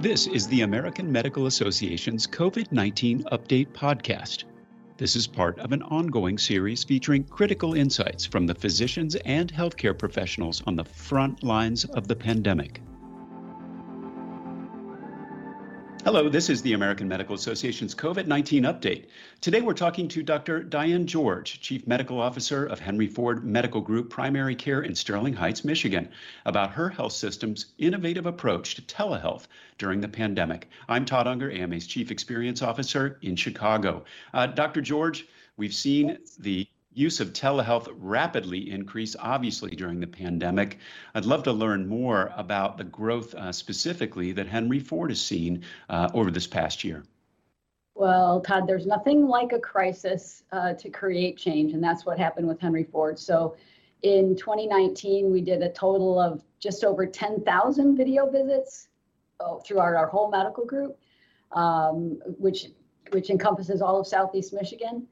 This is the American Medical Association's COVID 19 Update Podcast. This is part of an ongoing series featuring critical insights from the physicians and healthcare professionals on the front lines of the pandemic. Hello, this is the American Medical Association's COVID 19 update. Today we're talking to Dr. Diane George, Chief Medical Officer of Henry Ford Medical Group Primary Care in Sterling Heights, Michigan, about her health system's innovative approach to telehealth during the pandemic. I'm Todd Unger, AMA's Chief Experience Officer in Chicago. Uh, Dr. George, we've seen the use of telehealth rapidly increase, obviously, during the pandemic. I'd love to learn more about the growth uh, specifically that Henry Ford has seen uh, over this past year. Well, Todd, there's nothing like a crisis uh, to create change, and that's what happened with Henry Ford. So in 2019, we did a total of just over 10,000 video visits oh, throughout our whole medical group, um, which which encompasses all of Southeast Michigan.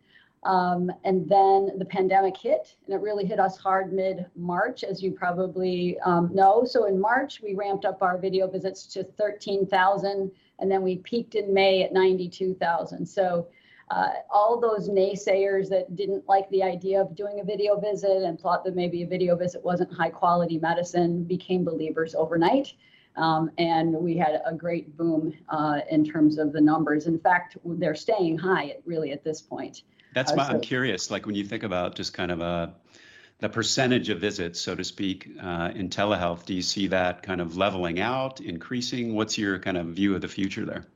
Um, and then the pandemic hit, and it really hit us hard mid March, as you probably um, know. So in March, we ramped up our video visits to 13,000, and then we peaked in May at 92,000. So uh, all those naysayers that didn't like the idea of doing a video visit and thought that maybe a video visit wasn't high quality medicine became believers overnight. Um, and we had a great boom uh, in terms of the numbers. In fact, they're staying high really at this point. That's why I'm curious. Like when you think about just kind of a uh, the percentage of visits, so to speak, uh, in telehealth, do you see that kind of leveling out, increasing? What's your kind of view of the future there?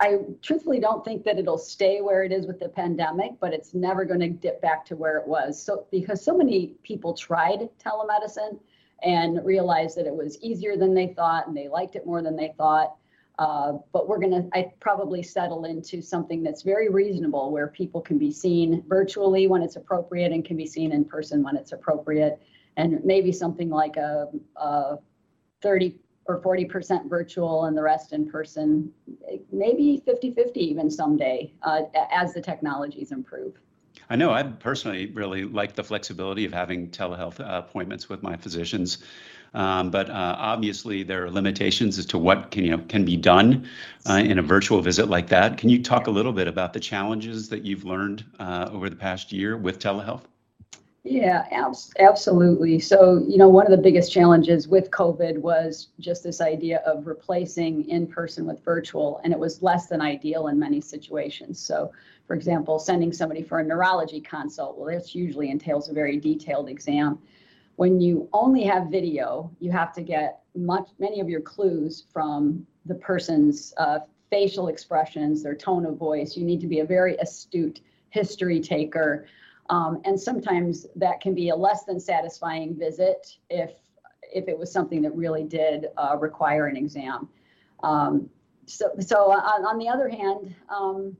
I truthfully don't think that it'll stay where it is with the pandemic, but it's never going to dip back to where it was. So because so many people tried telemedicine and realized that it was easier than they thought and they liked it more than they thought. Uh, but we're going to, I probably settle into something that's very reasonable where people can be seen virtually when it's appropriate and can be seen in person when it's appropriate. And maybe something like a, a 30 or 40% virtual and the rest in person, maybe 50 50 even someday uh, as the technologies improve. I know I personally really like the flexibility of having telehealth uh, appointments with my physicians. Um, but uh, obviously, there are limitations as to what can you know can be done uh, in a virtual visit like that. Can you talk a little bit about the challenges that you've learned uh, over the past year with telehealth? Yeah, absolutely. So, you know, one of the biggest challenges with COVID was just this idea of replacing in person with virtual, and it was less than ideal in many situations. So, for example, sending somebody for a neurology consult, well, this usually entails a very detailed exam. When you only have video, you have to get much many of your clues from the person's uh, facial expressions, their tone of voice. You need to be a very astute history taker. Um, and sometimes that can be a less than satisfying visit if if it was something that really did uh, require an exam. Um, so, so on, on, the other hand, um,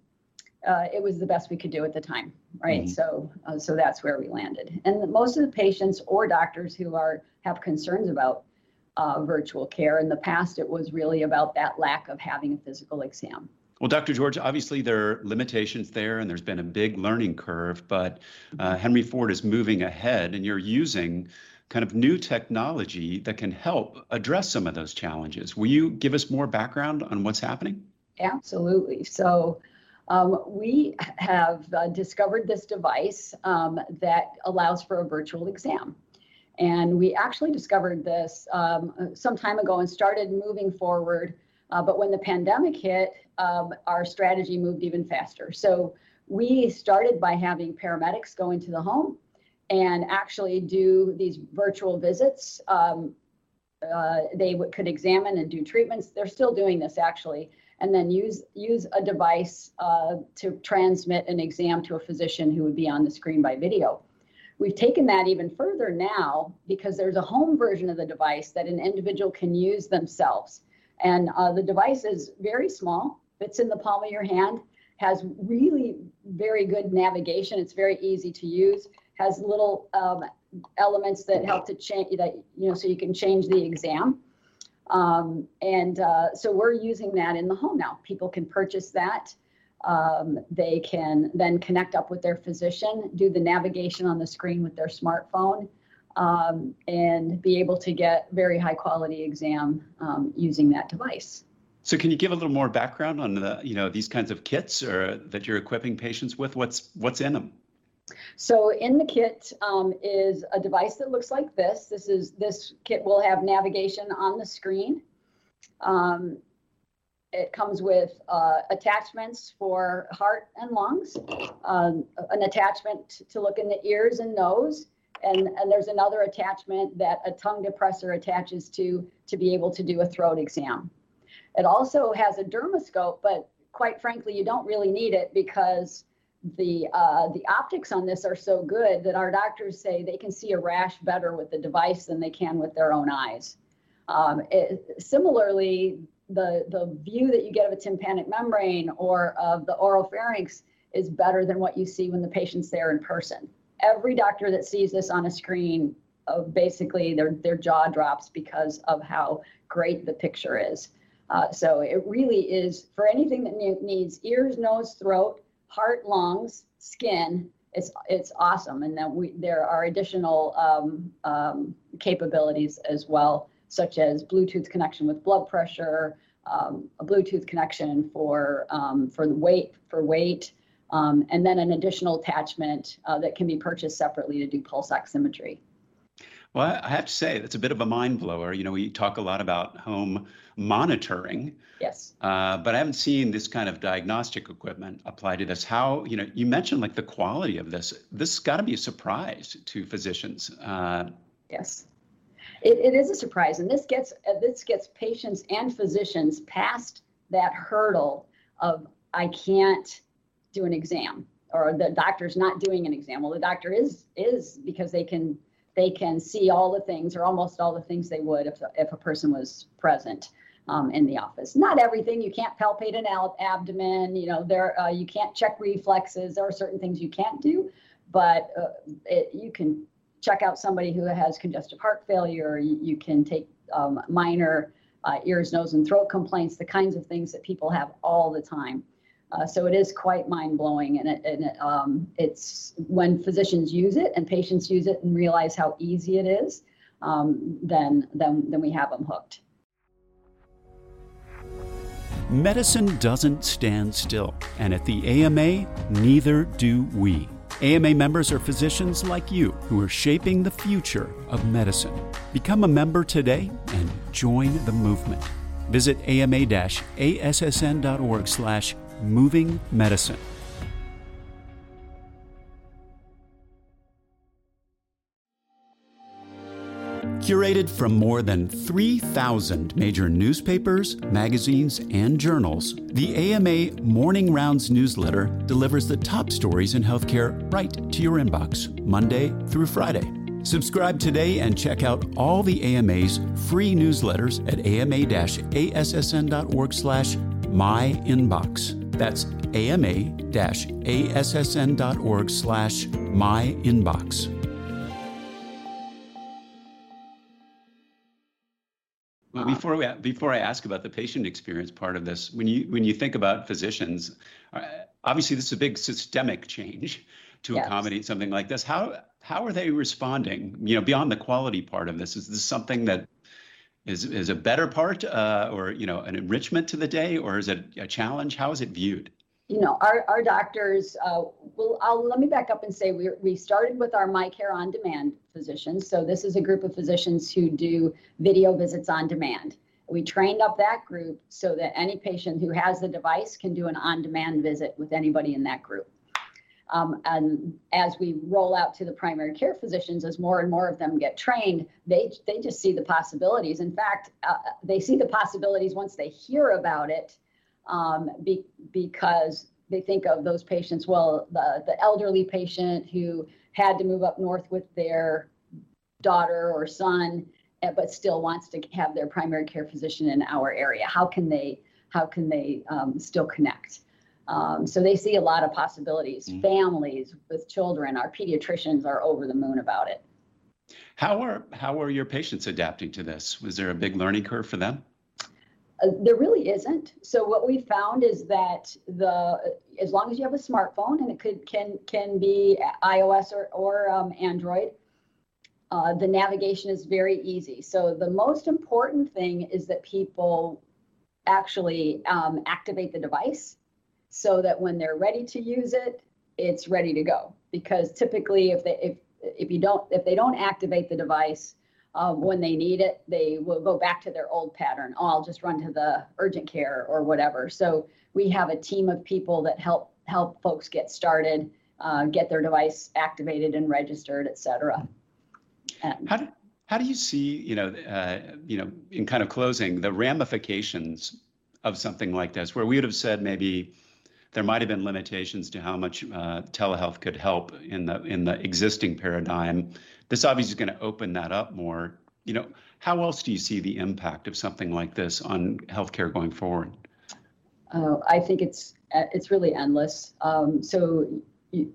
uh, it was the best we could do at the time, right? Mm-hmm. So, uh, so that's where we landed. And most of the patients or doctors who are have concerns about uh, virtual care in the past, it was really about that lack of having a physical exam. Well, Dr. George, obviously there are limitations there, and there's been a big learning curve. But uh, mm-hmm. Henry Ford is moving ahead, and you're using kind of new technology that can help address some of those challenges. Will you give us more background on what's happening? Absolutely. So um, we have uh, discovered this device um, that allows for a virtual exam. And we actually discovered this um, some time ago and started moving forward. Uh, but when the pandemic hit, um, our strategy moved even faster. So we started by having paramedics go into the home and actually do these virtual visits. Um, uh, they could examine and do treatments. They're still doing this actually and then use use a device uh, to transmit an exam to a physician who would be on the screen by video. We've taken that even further now because there's a home version of the device that an individual can use themselves. And uh, the device is very small, fits in the palm of your hand, has really very good navigation. It's very easy to use, has little um, elements that help to change that, you know, so you can change the exam. Um, and uh, so we're using that in the home now. People can purchase that. Um, they can then connect up with their physician, do the navigation on the screen with their smartphone, um, and be able to get very high quality exam um, using that device. So can you give a little more background on the, you know, these kinds of kits or that you're equipping patients with? What's what's in them? So in the kit um, is a device that looks like this. This is this kit will have navigation on the screen. Um, it comes with uh, attachments for heart and lungs, um, an attachment to look in the ears and nose, and, and there's another attachment that a tongue depressor attaches to to be able to do a throat exam. It also has a dermoscope, but quite frankly, you don't really need it because the uh, the optics on this are so good that our doctors say they can see a rash better with the device than they can with their own eyes. Um, it, similarly, the the view that you get of a tympanic membrane or of the oropharynx is better than what you see when the patient's there in person. Every doctor that sees this on a screen, uh, basically their their jaw drops because of how great the picture is. Uh, so it really is for anything that needs ears, nose, throat, heart, lungs, skin. It's it's awesome, and then we there are additional um, um, capabilities as well, such as Bluetooth connection with blood pressure, um, a Bluetooth connection for um, for the weight for weight, um, and then an additional attachment uh, that can be purchased separately to do pulse oximetry. Well, I have to say, that's a bit of a mind blower. You know, we talk a lot about home monitoring. Yes. Uh, but I haven't seen this kind of diagnostic equipment applied to this. How, you know, you mentioned like the quality of this. This has got to be a surprise to physicians. Uh, yes. It, it is a surprise, and this gets uh, this gets patients and physicians past that hurdle of I can't do an exam or the doctor's not doing an exam. Well, the doctor is is because they can they can see all the things or almost all the things they would if, if a person was present um, in the office. Not everything. You can't palpate an abdomen. You know, there uh, you can't check reflexes. There are certain things you can't do, but uh, it, you can check out somebody who has congestive heart failure. You, you can take um, minor uh, ears, nose, and throat complaints, the kinds of things that people have all the time. Uh, so it is quite mind blowing, and, it, and it, um, it's when physicians use it and patients use it and realize how easy it is, um, then then then we have them hooked. Medicine doesn't stand still, and at the AMA, neither do we. AMA members are physicians like you who are shaping the future of medicine. Become a member today and join the movement. Visit ama-assn.org slash moving medicine. Curated from more than 3,000 major newspapers, magazines, and journals, the AMA Morning Rounds newsletter delivers the top stories in healthcare right to your inbox, Monday through Friday. Subscribe today and check out all the AMA's free newsletters at ama-assn.org slash myinbox. That's ama-assn.org slash myinbox. Well, before we before I ask about the patient experience part of this, when you when you think about physicians, uh, obviously this is a big systemic change to yes. accommodate something like this. How how are they responding? You know, beyond the quality part of this, is this something that is is a better part, uh, or you know, an enrichment to the day, or is it a challenge? How is it viewed? you know, our, our doctors, uh, well, I'll, let me back up and say we we started with our MyCare on demand physicians. So this is a group of physicians who do video visits on demand. We trained up that group so that any patient who has the device can do an on demand visit with anybody in that group. Um, and as we roll out to the primary care physicians, as more and more of them get trained, they they just see the possibilities. In fact, uh, they see the possibilities once they hear about it um, be, because they think of those patients, well, the, the elderly patient who had to move up north with their daughter or son, eh, but still wants to have their primary care physician in our area. How can they, how can they um, still connect? Um, so they see a lot of possibilities. Mm-hmm. Families with children, our pediatricians are over the moon about it. How are how are your patients adapting to this? Was there a big learning curve for them? Uh, there really isn't. So what we found is that the as long as you have a smartphone and it could can can be iOS or or um, Android, uh, the navigation is very easy. So the most important thing is that people actually um, activate the device so that when they're ready to use it, it's ready to go. Because typically, if they if if you don't if they don't activate the device um, when they need it, they will go back to their old pattern. Oh, I'll just run to the urgent care or whatever. So we have a team of people that help help folks get started, uh, get their device activated and registered, et cetera. And, how do, how do you see, you know, uh, you know, in kind of closing, the ramifications of something like this, where we would have said maybe there might have been limitations to how much uh, telehealth could help in the in the existing paradigm. This obviously is going to open that up more. You know, how else do you see the impact of something like this on healthcare going forward? Uh, I think it's it's really endless. Um, so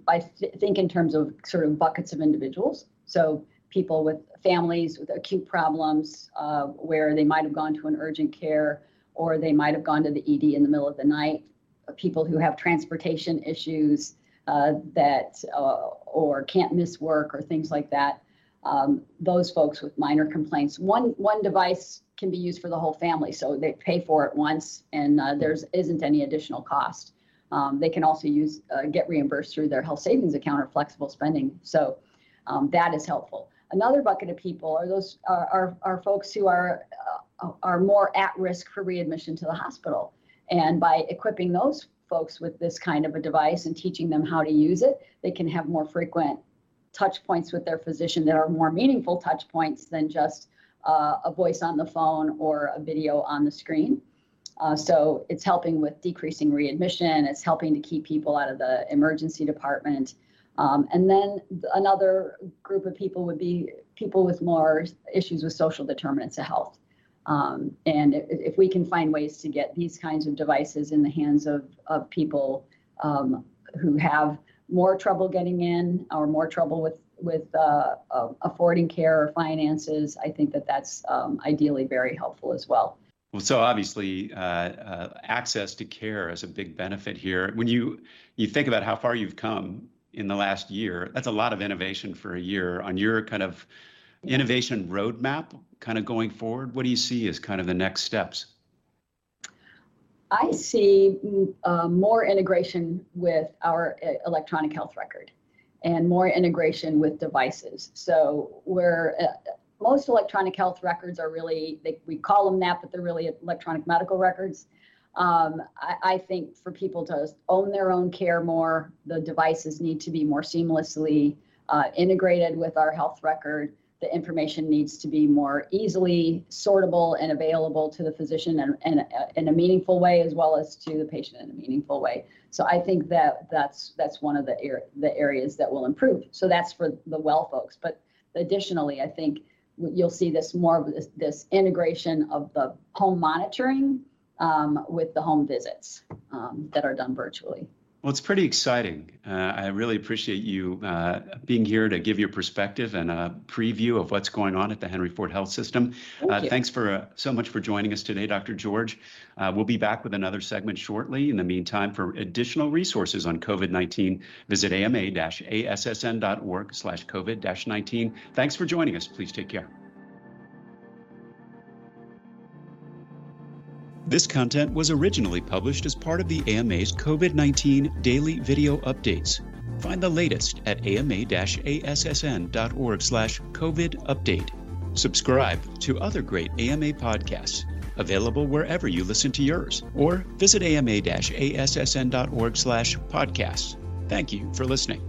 I th- think in terms of sort of buckets of individuals. So people with families with acute problems uh, where they might have gone to an urgent care or they might have gone to the ED in the middle of the night people who have transportation issues uh, that uh, or can't miss work or things like that. Um, those folks with minor complaints. One one device can be used for the whole family, so they pay for it once, and uh, there's isn't any additional cost. Um, they can also use uh, get reimbursed through their health savings account or flexible spending. So um, that is helpful. Another bucket of people are those are are, are folks who are uh, are more at risk for readmission to the hospital. And by equipping those folks with this kind of a device and teaching them how to use it, they can have more frequent touch points with their physician that are more meaningful touch points than just uh, a voice on the phone or a video on the screen. Uh, so it's helping with decreasing readmission. It's helping to keep people out of the emergency department. Um, and then another group of people would be people with more issues with social determinants of health. Um, and if, if, we can find ways to get these kinds of devices in the hands of, of people um, who have more trouble getting in or more trouble with with uh, uh, affording care or finances, I think that that's um, ideally very helpful as well. Well, so obviously, uh, uh, access to care is a big benefit here. When you you think about how far you've come in the last year, that's a lot of innovation for a year on your kind of innovation roadmap kind of going forward? What do you see as kind of the next steps? I see uh, more integration with our uh, electronic health record and more integration with devices. So where uh, most electronic health records are really, they, we call them that, but they're really electronic medical records. Um, I, I, think for people to own their own care more, the devices need to be more seamlessly uh, integrated with our health record the information needs to be more easily sortable and available to the physician and, and, uh, in a meaningful way as well as to the patient in a meaningful way. So I think that that's that's one of the er- the areas that will improve. So that's for the well folks. But additionally, I think you'll see this more of this, this integration of the home monitoring um, with the home visits um, that are done virtually. Well, it's pretty exciting. Uh, I really appreciate you uh, being here to give your perspective and a preview of what's going on at the Henry Ford Health System. Thank uh, thanks for uh, so much for joining us today, Dr. George. Uh, we'll be back with another segment shortly. In the meantime, for additional resources on COVID-19, visit ama-assn.org slash COVID-19. Thanks for joining us. Please take care. This content was originally published as part of the AMA's COVID 19 daily video updates. Find the latest at ama-assn.org slash COVID update. Subscribe to other great AMA podcasts available wherever you listen to yours, or visit ama-assn.org slash podcasts. Thank you for listening.